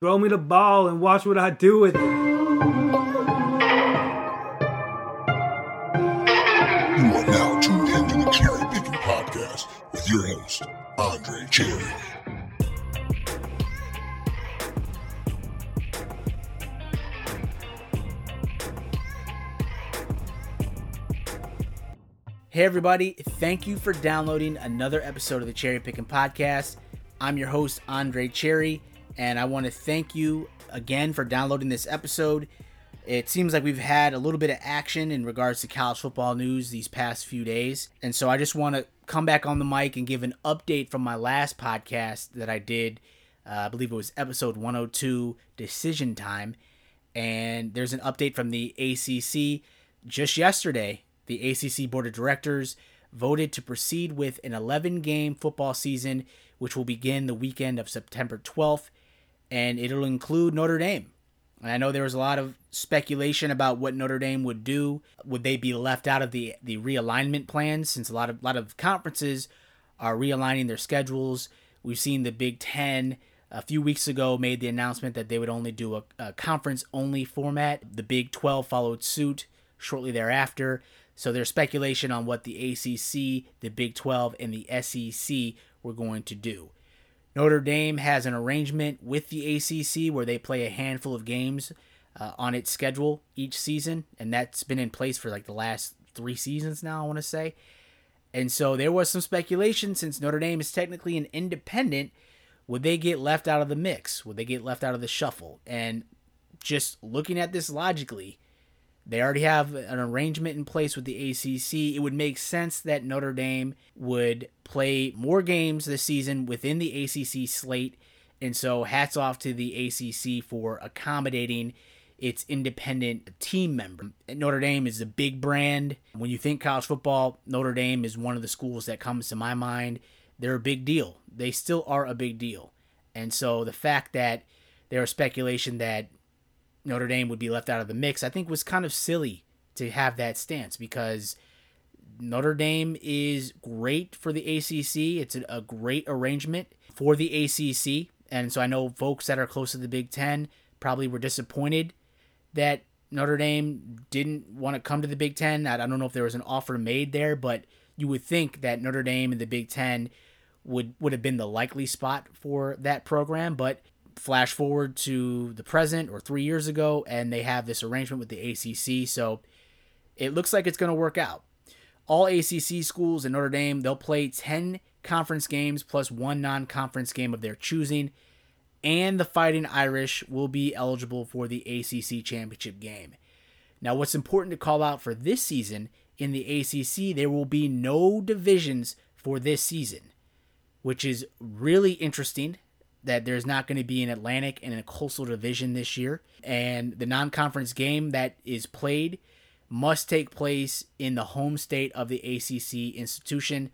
Throw me the ball and watch what I do with it. You are now tuned into the Cherry Picking Podcast with your host, Andre Cherry. Hey, everybody, thank you for downloading another episode of the Cherry Picking Podcast. I'm your host, Andre Cherry, and I want to thank you again for downloading this episode. It seems like we've had a little bit of action in regards to college football news these past few days, and so I just want to come back on the mic and give an update from my last podcast that I did. Uh, I believe it was episode 102, Decision Time. And there's an update from the ACC. Just yesterday, the ACC Board of Directors voted to proceed with an 11 game football season which will begin the weekend of September 12th, and it'll include Notre Dame. And I know there was a lot of speculation about what Notre Dame would do. Would they be left out of the the realignment plans since a lot of lot of conferences are realigning their schedules? We've seen the Big Ten a few weeks ago made the announcement that they would only do a, a conference only format. The Big 12 followed suit shortly thereafter. So there's speculation on what the ACC, the Big 12, and the SEC were going to do. Notre Dame has an arrangement with the ACC where they play a handful of games uh, on its schedule each season, and that's been in place for like the last three seasons now, I want to say. And so there was some speculation since Notre Dame is technically an independent, would they get left out of the mix? Would they get left out of the shuffle? And just looking at this logically, they already have an arrangement in place with the ACC. It would make sense that Notre Dame would play more games this season within the ACC slate. And so, hats off to the ACC for accommodating its independent team member. Notre Dame is a big brand. When you think college football, Notre Dame is one of the schools that comes to my mind. They're a big deal. They still are a big deal. And so, the fact that there was speculation that Notre Dame would be left out of the mix, I think was kind of silly to have that stance because Notre Dame is great for the ACC. It's a, great arrangement for the ACC. And so I know folks that are close to the Big Ten probably were disappointed that Notre Dame didn't want to come to the Big Ten. I don't know if there was an offer made there, but you would think that Notre Dame and the Big Ten would would have been the likely spot for that program. But flash forward to the present or three years ago, and they have this arrangement with the ACC. So it looks like it's going to work out. All ACC schools in Notre Dame, they'll play 10 conference games plus one non conference game of their choosing. And the Fighting Irish will be eligible for the ACC championship game. Now, what's important to call out for this season in the ACC, there will be no divisions for this season, which is really interesting that there's not going to be an Atlantic and a Coastal division this year. And the non conference game that is played must take place in the home state of the ACC institution,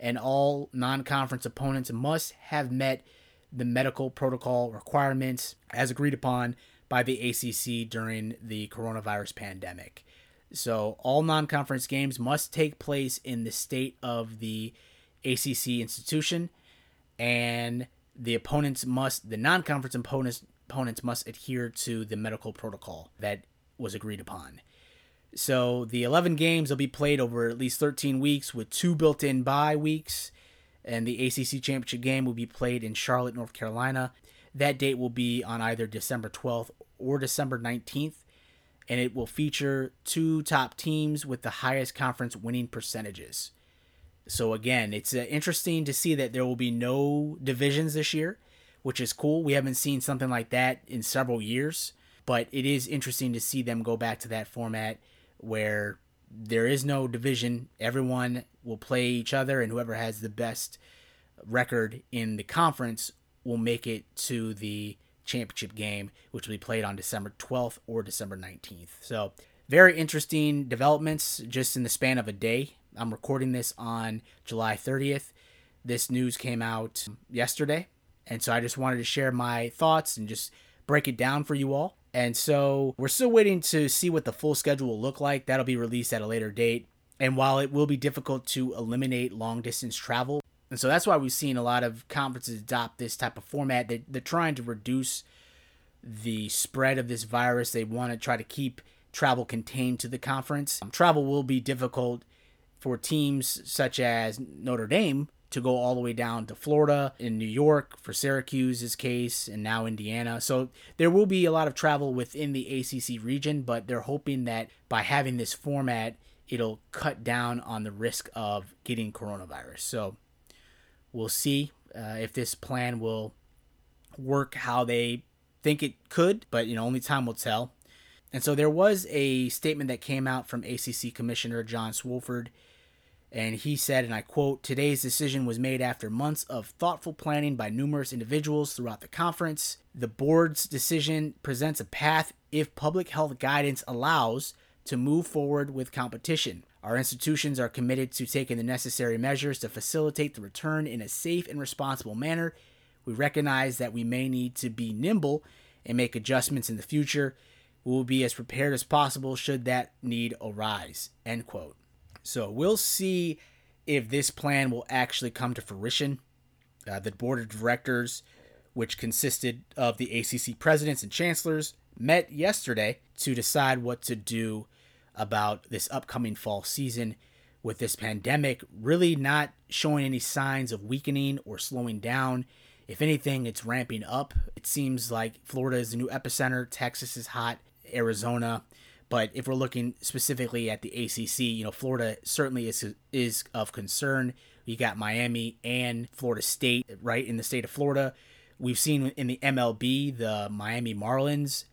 and all non conference opponents must have met the medical protocol requirements as agreed upon by the ACC during the coronavirus pandemic. So, all non conference games must take place in the state of the ACC institution, and the opponents must, the non conference opponents, opponents must adhere to the medical protocol that was agreed upon. So the 11 games will be played over at least 13 weeks with two built in bye weeks. And the ACC Championship game will be played in Charlotte, North Carolina. That date will be on either December 12th or December 19th. And it will feature two top teams with the highest conference winning percentages. So, again, it's uh, interesting to see that there will be no divisions this year, which is cool. We haven't seen something like that in several years. But it is interesting to see them go back to that format where there is no division. Everyone will play each other, and whoever has the best record in the conference will make it to the championship game, which will be played on December 12th or December 19th. So, very interesting developments just in the span of a day. I'm recording this on July 30th. This news came out yesterday, and so I just wanted to share my thoughts and just break it down for you all. And so we're still waiting to see what the full schedule will look like. That'll be released at a later date. And while it will be difficult to eliminate long distance travel, and so that's why we've seen a lot of conferences adopt this type of format. They, they're trying to reduce the spread of this virus. They want to try to keep travel contained to the conference. Um, travel will be difficult for teams such as Notre Dame to go all the way down to Florida, in New York for Syracuse's case, and now Indiana. So there will be a lot of travel within the ACC region, but they're hoping that by having this format, it'll cut down on the risk of getting coronavirus. So we'll see uh, if this plan will work how they think it could, but you know, only time will tell. And so there was a statement that came out from ACC Commissioner John Swofford, and he said, and I quote, Today's decision was made after months of thoughtful planning by numerous individuals throughout the conference. The board's decision presents a path, if public health guidance allows, to move forward with competition. Our institutions are committed to taking the necessary measures to facilitate the return in a safe and responsible manner. We recognize that we may need to be nimble and make adjustments in the future. We will be as prepared as possible should that need arise. End quote. So we'll see if this plan will actually come to fruition. Uh, the board of directors, which consisted of the ACC presidents and chancellors, met yesterday to decide what to do about this upcoming fall season with this pandemic really not showing any signs of weakening or slowing down. If anything, it's ramping up. It seems like Florida is the new epicenter, Texas is hot, Arizona. But if we're looking specifically at the ACC, you know, Florida certainly is is of concern. You got Miami and Florida State right in the state of Florida. We've seen in the MLB the Miami Marlins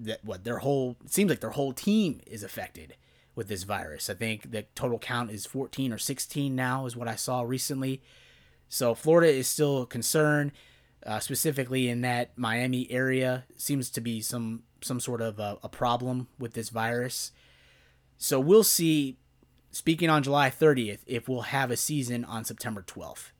that what their whole seems like their whole team is affected with this virus. I think the total count is 14 or 16 now is what I saw recently. So Florida is still a concern, uh, specifically in that Miami area seems to be some some sort of a, a problem with this virus. So we'll see. Speaking on July 30th, if we'll have a season on September 12th,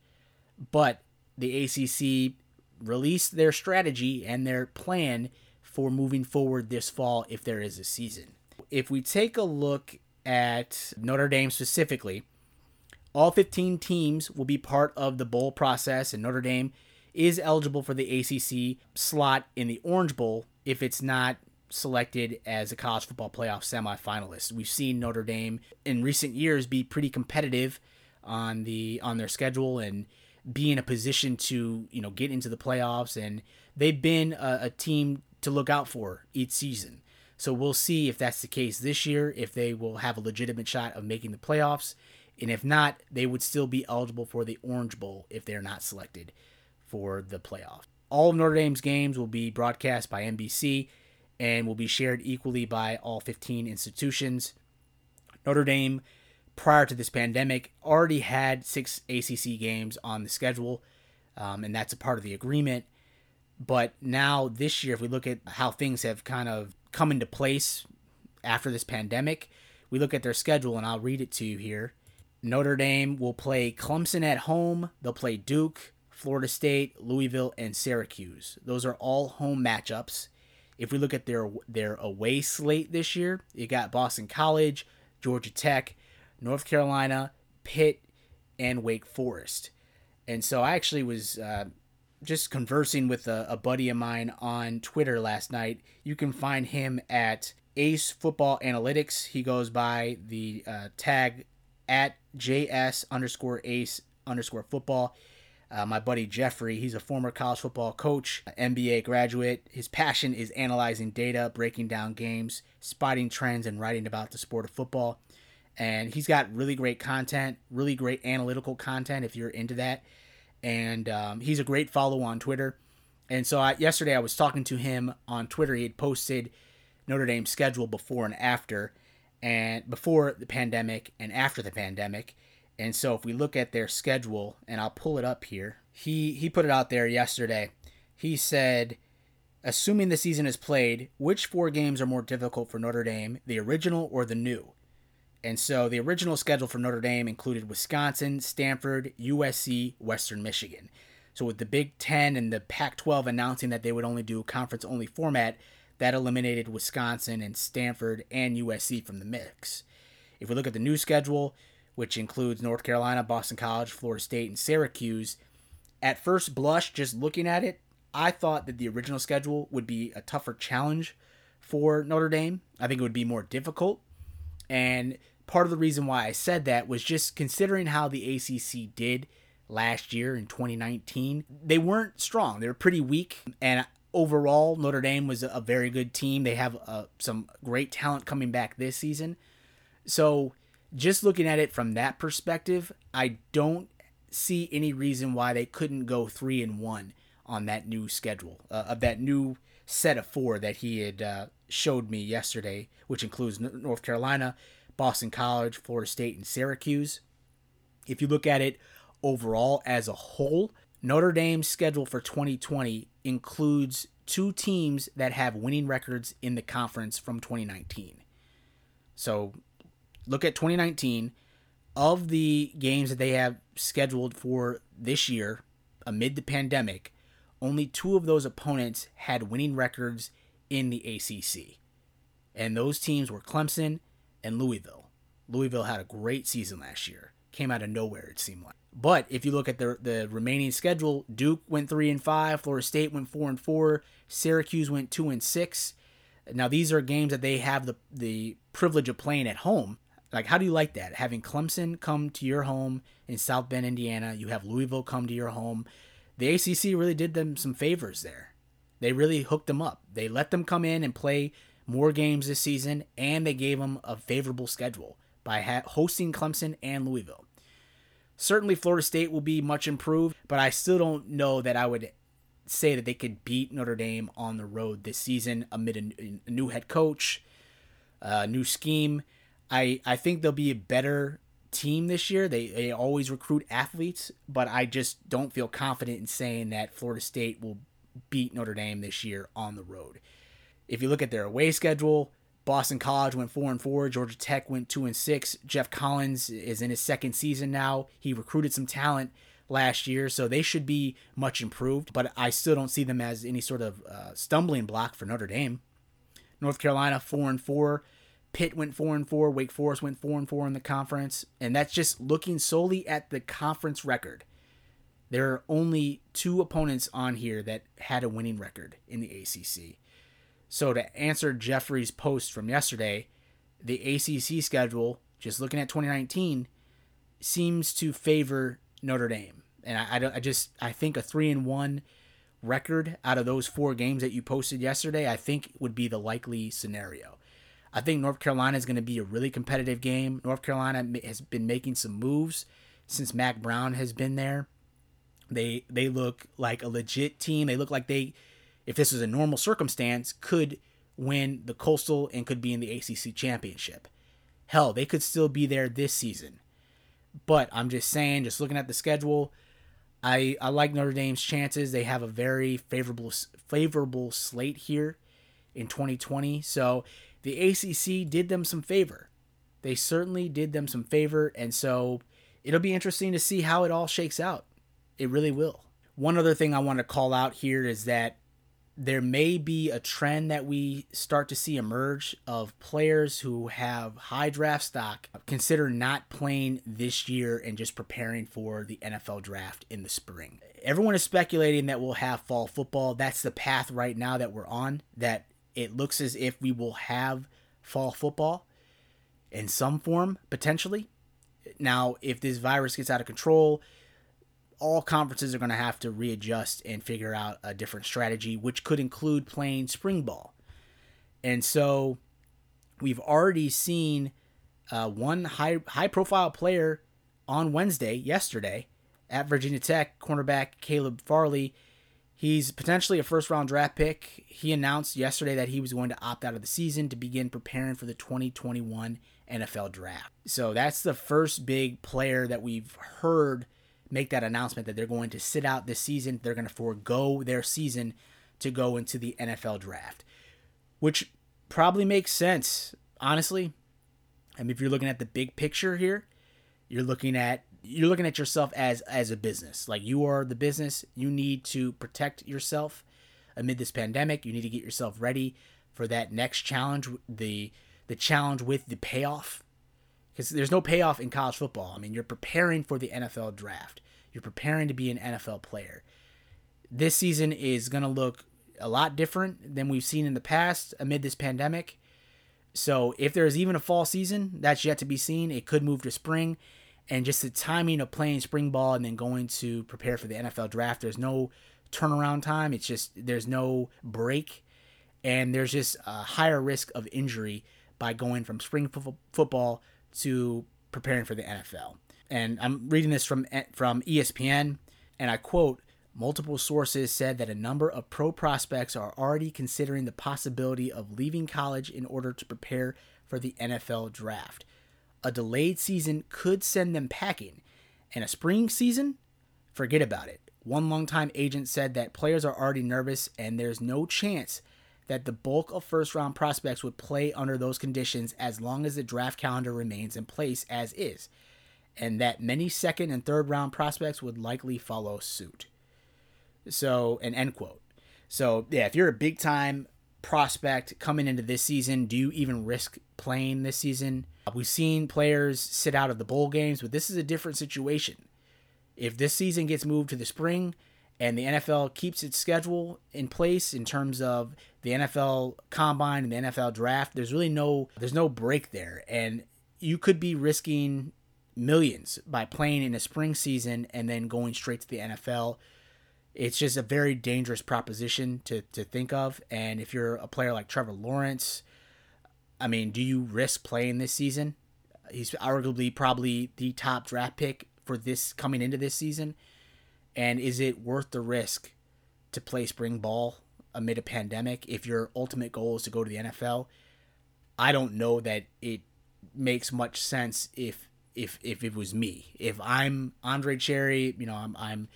but the ACC released their strategy and their plan for moving forward this fall if there is a season. If we take a look at Notre Dame specifically, all 15 teams will be part of the bowl process, and Notre Dame is eligible for the ACC slot in the Orange Bowl if it's not selected as a college football playoff semifinalist. We've seen Notre Dame in recent years be pretty competitive on the on their schedule and be in a position to you know get into the playoffs and they've been a, a team to look out for each season. So we'll see if that's the case this year, if they will have a legitimate shot of making the playoffs. And if not, they would still be eligible for the Orange Bowl if they're not selected for the playoff. All of Notre Dame's games will be broadcast by NBC and will be shared equally by all 15 institutions. Notre Dame, prior to this pandemic, already had six ACC games on the schedule, um, and that's a part of the agreement. But now, this year, if we look at how things have kind of come into place after this pandemic, we look at their schedule, and I'll read it to you here. Notre Dame will play Clemson at home. They'll play Duke, Florida State, Louisville, and Syracuse. Those are all home matchups. If we look at their their away slate this year, you got Boston College, Georgia Tech, North Carolina, Pitt, and Wake Forest. And so I actually was uh, just conversing with a, a buddy of mine on Twitter last night. You can find him at Ace Football Analytics. He goes by the uh, tag at JS underscore Ace underscore football. Uh, my buddy Jeffrey, he's a former college football coach, MBA graduate. His passion is analyzing data, breaking down games, spotting trends, and writing about the sport of football. And he's got really great content, really great analytical content if you're into that and um, he's a great follow on Twitter. And so I, yesterday I was talking to him on Twitter. He had posted Notre Dame's schedule before and after, and before the pandemic and after the pandemic. And so if we look at their schedule, and I'll pull it up here, he he put it out there yesterday. He said, assuming the season is played, which four games are more difficult for Notre Dame, the original or the new? And so the original schedule for Notre Dame included Wisconsin, Stanford, USC, Western Michigan. So with the Big Ten and the Pac 12 announcing that they would only do conference only format, that eliminated Wisconsin and Stanford and USC from the mix. If we look at the new schedule, which includes North Carolina, Boston College, Florida State, and Syracuse, at first blush, just looking at it, I thought that the original schedule would be a tougher challenge for Notre Dame. I think it would be more difficult. And part of the reason why I said that was just considering how the ACC did last year in 2019. They weren't strong, they were pretty weak. And overall, Notre Dame was a very good team. They have uh, some great talent coming back this season. So, just looking at it from that perspective, I don't see any reason why they couldn't go three and one on that new schedule uh, of that new set of four that he had uh, showed me yesterday, which includes North Carolina, Boston College, Florida State, and Syracuse. If you look at it overall as a whole, Notre Dame's schedule for 2020 includes two teams that have winning records in the conference from 2019. So look at 2019. Of the games that they have scheduled for this year amid the pandemic, only two of those opponents had winning records in the ACC. And those teams were Clemson and Louisville. Louisville had a great season last year. Came out of nowhere, it seemed like. But if you look at the the remaining schedule, Duke went three and five, Florida State went four and four, Syracuse went two and six. Now these are games that they have the the privilege of playing at home. Like, how do you like that? Having Clemson come to your home in South Bend, Indiana, you have Louisville come to your home. The ACC really did them some favors there. They really hooked them up. They let them come in and play more games this season, and they gave them a favorable schedule by ha- hosting Clemson and Louisville. Certainly, Florida State will be much improved, but I still don't know that I would say that they could beat Notre Dame on the road this season amid a, a new head coach, a new scheme. I, I think they'll be a better team this year. They, they always recruit athletes, but I just don't feel confident in saying that Florida State will beat Notre Dame this year on the road. If you look at their away schedule, Boston College went four and four. Georgia Tech went two and six. Geoff Collins is in his second season now. He recruited some talent last year, so they should be much improved. But I still don't see them as any sort of uh, stumbling block for Notre Dame. North Carolina four and four. Pitt went four and four. Wake Forest went four and four in the conference, and that's just looking solely at the conference record. There are only two opponents on here that had a winning record in the ACC. So to answer Jeffrey's post from yesterday, the ACC schedule, just looking at 2019, seems to favor Notre Dame, and I, I, I just I think a three and one record out of those four games that you posted yesterday, I think would be the likely scenario. I think North Carolina is going to be a really competitive game. North Carolina has been making some moves since Mack Brown has been there. They they look like a legit team. They look like they if this was a normal circumstance, could win the Coastal and could be in the ACC championship. Hell, they could still be there this season. But I'm just saying, just looking at the schedule, I, I like Notre Dame's chances. They have a very favorable favorable slate here in 2020. So the ACC did them some favor. They certainly did them some favor, and so it'll be interesting to see how it all shakes out. It really will. One other thing I want to call out here is that there may be a trend that we start to see emerge of players who have high draft stock consider not playing this year and just preparing for the NFL draft in the spring. Everyone is speculating that we'll have fall football. That's the path right now that we're on, that it looks as if we will have fall football in some form potentially. Now, if this virus gets out of control, all conferences are going to have to readjust and figure out a different strategy, which could include playing spring ball. And so we've already seen uh, one high high profile player on Wednesday, yesterday, at Virginia Tech, cornerback Caleb Farley. He's potentially a first round draft pick. He announced yesterday that he was going to opt out of the season to begin preparing for the 2021 NFL draft. So that's the first big player that we've heard make that announcement that they're going to sit out this season. They're going to forego their season to go into the NFL draft, which probably makes sense, honestly. I mean, if you're looking at the big picture here, you're looking at you're looking at yourself as as a business. Like you are the business. You need to protect yourself amid this pandemic. You need to get yourself ready for that next challenge, the the challenge with the payoff because there's no payoff in college football. I mean, you're preparing for the NFL draft. You're preparing to be an NFL player. This season is going to look a lot different than we've seen in the past amid this pandemic. So if there's even a fall season, that's yet to be seen. It could move to spring. And just the timing of playing spring ball and then going to prepare for the NFL draft, there's no turnaround time. It's just, there's no break. And there's just a higher risk of injury by going from spring f- football to preparing for the NFL. And I'm reading this from from ESPN, and I quote: Multiple sources said that a number of pro prospects are already considering the possibility of leaving college in order to prepare for the NFL draft. A delayed season could send them packing, and a spring season? Forget about it. One longtime agent said that players are already nervous, and there's no chance that the bulk of first round prospects would play under those conditions as long as the draft calendar remains in place as is, and that many second and third round prospects would likely follow suit. So, an end quote. So, yeah, if you're a big time prospect coming into this season, do you even risk playing this season? We've seen players sit out of the bowl games, but this is a different situation. If this season gets moved to the spring and the NFL keeps its schedule in place in terms of the NFL combine and the NFL draft, there's really no there's no break there and you could be risking millions by playing in a spring season and then going straight to the NFL it's just a very dangerous proposition to, to think of. And if you're a player like Trevor Lawrence, I mean, do you risk playing this season? He's arguably probably the top draft pick for this coming into this season. And is it worth the risk to play spring ball amid a pandemic if your ultimate goal is to go to the NFL? I don't know that it makes much sense if if if it was me. If I'm Andre Cherry, you know, I'm I'm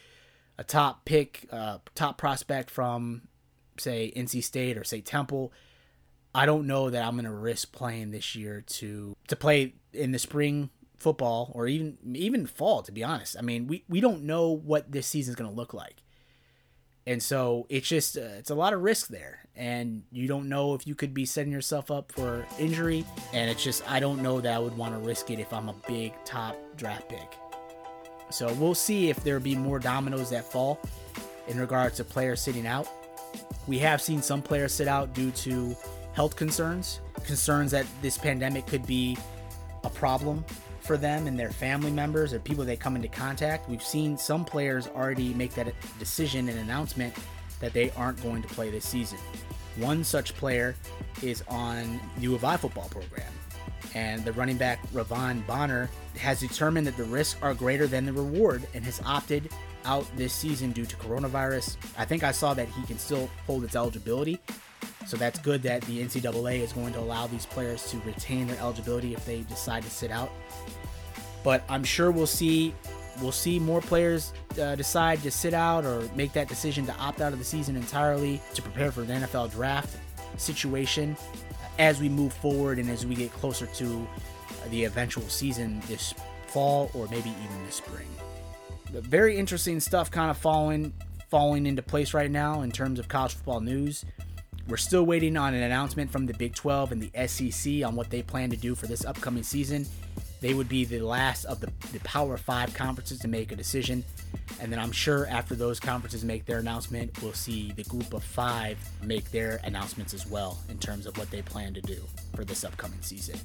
a top pick, uh, top prospect from, say, NC State or say Temple, I don't know that I'm to risk playing this year to to play in the spring football or even even fall. To be honest, I mean, we we don't know what this season is going to look like, and so it's just uh, it's a lot of risk there, and you don't know if you could be setting yourself up for injury, and it's just I don't know that I would want to risk it if I'm a big top draft pick. So we'll see if there be more dominoes that fall in regards to players sitting out. We have seen some players sit out due to health concerns, concerns that this pandemic could be a problem for them and their family members or people they come into contact. We've seen some players already make that decision and announcement that they aren't going to play this season. One such player is on U of I football program and the running back Ra'Von Bonner has determined that the risks are greater than the reward and has opted out this season due to coronavirus. I think I saw that he can still hold its eligibility. So that's good that the NCAA is going to allow these players to retain their eligibility if they decide to sit out. But I'm sure we'll see we'll see more players uh, decide to sit out or make that decision to opt out of the season entirely to prepare for the NFL draft situation as we move forward and as we get closer to the eventual season this fall or maybe even this spring. The very interesting stuff kind of falling falling into place right now in terms of college football news. We're still waiting on an announcement from the Big 12 and the SEC on what they plan to do for this upcoming season. They would be the last of the, the Power 5 conferences to make a decision. And then I'm sure after those conferences make their announcement, we'll see the group of five make their announcements as well in terms of what they plan to do for this upcoming season.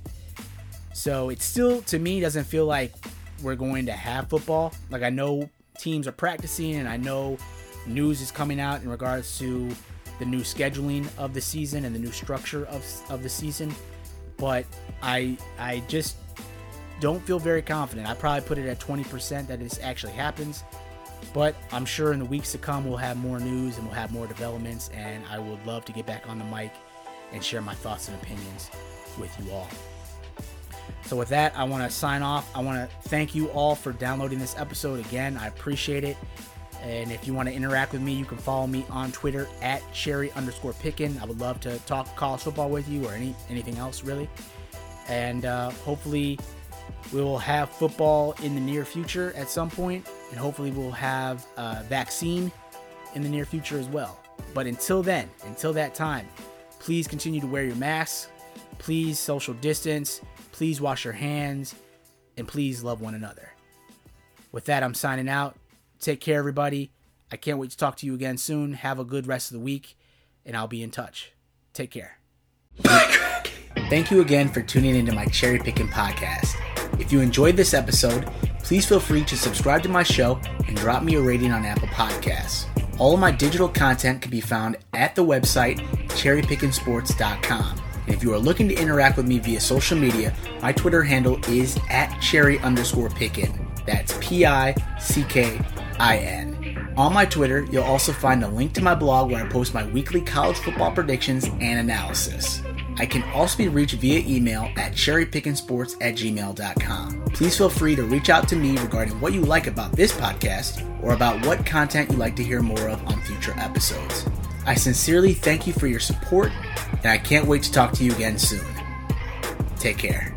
So it still, to me, doesn't feel like we're going to have football. Like I know teams are practicing and I know news is coming out in regards to the new scheduling of the season and the new structure of, of the season. But I I just don't feel very confident. I probably put it at 20% that this actually happens. But I'm sure in the weeks to come, we'll have more news and we'll have more developments. And I would love to get back on the mic and share my thoughts and opinions with you all. So, with that, I want to sign off. I want to thank you all for downloading this episode again. I appreciate it. And if you want to interact with me, you can follow me on Twitter at cherry underscore pickin. I would love to talk college football with you or any anything else really. And uh, hopefully we will have football in the near future at some point, and hopefully, we'll have a vaccine in the near future as well. But until then, until that time, please continue to wear your masks, please social distance, please wash your hands, and please love one another. With that, I'm signing out. Take care, everybody. I can't wait to talk to you again soon. Have a good rest of the week, and I'll be in touch. Take care. Thank you again for tuning into my Cherry Picking podcast. If you enjoyed this episode, please feel free to subscribe to my show and drop me a rating on Apple Podcasts. All of my digital content can be found at the website cherrypickinsports.com. And if you are looking to interact with me via social media, my Twitter handle is at cherry underscore pickin. That's P I C K I N. On my Twitter, you'll also find a link to my blog where I post my weekly college football predictions and analysis. I can also be reached via email at cherrypickinsports at gmail.com. Please feel free to reach out to me regarding what you like about this podcast or about what content you'd like to hear more of on future episodes. I sincerely thank you for your support, and I can't wait to talk to you again soon. Take care.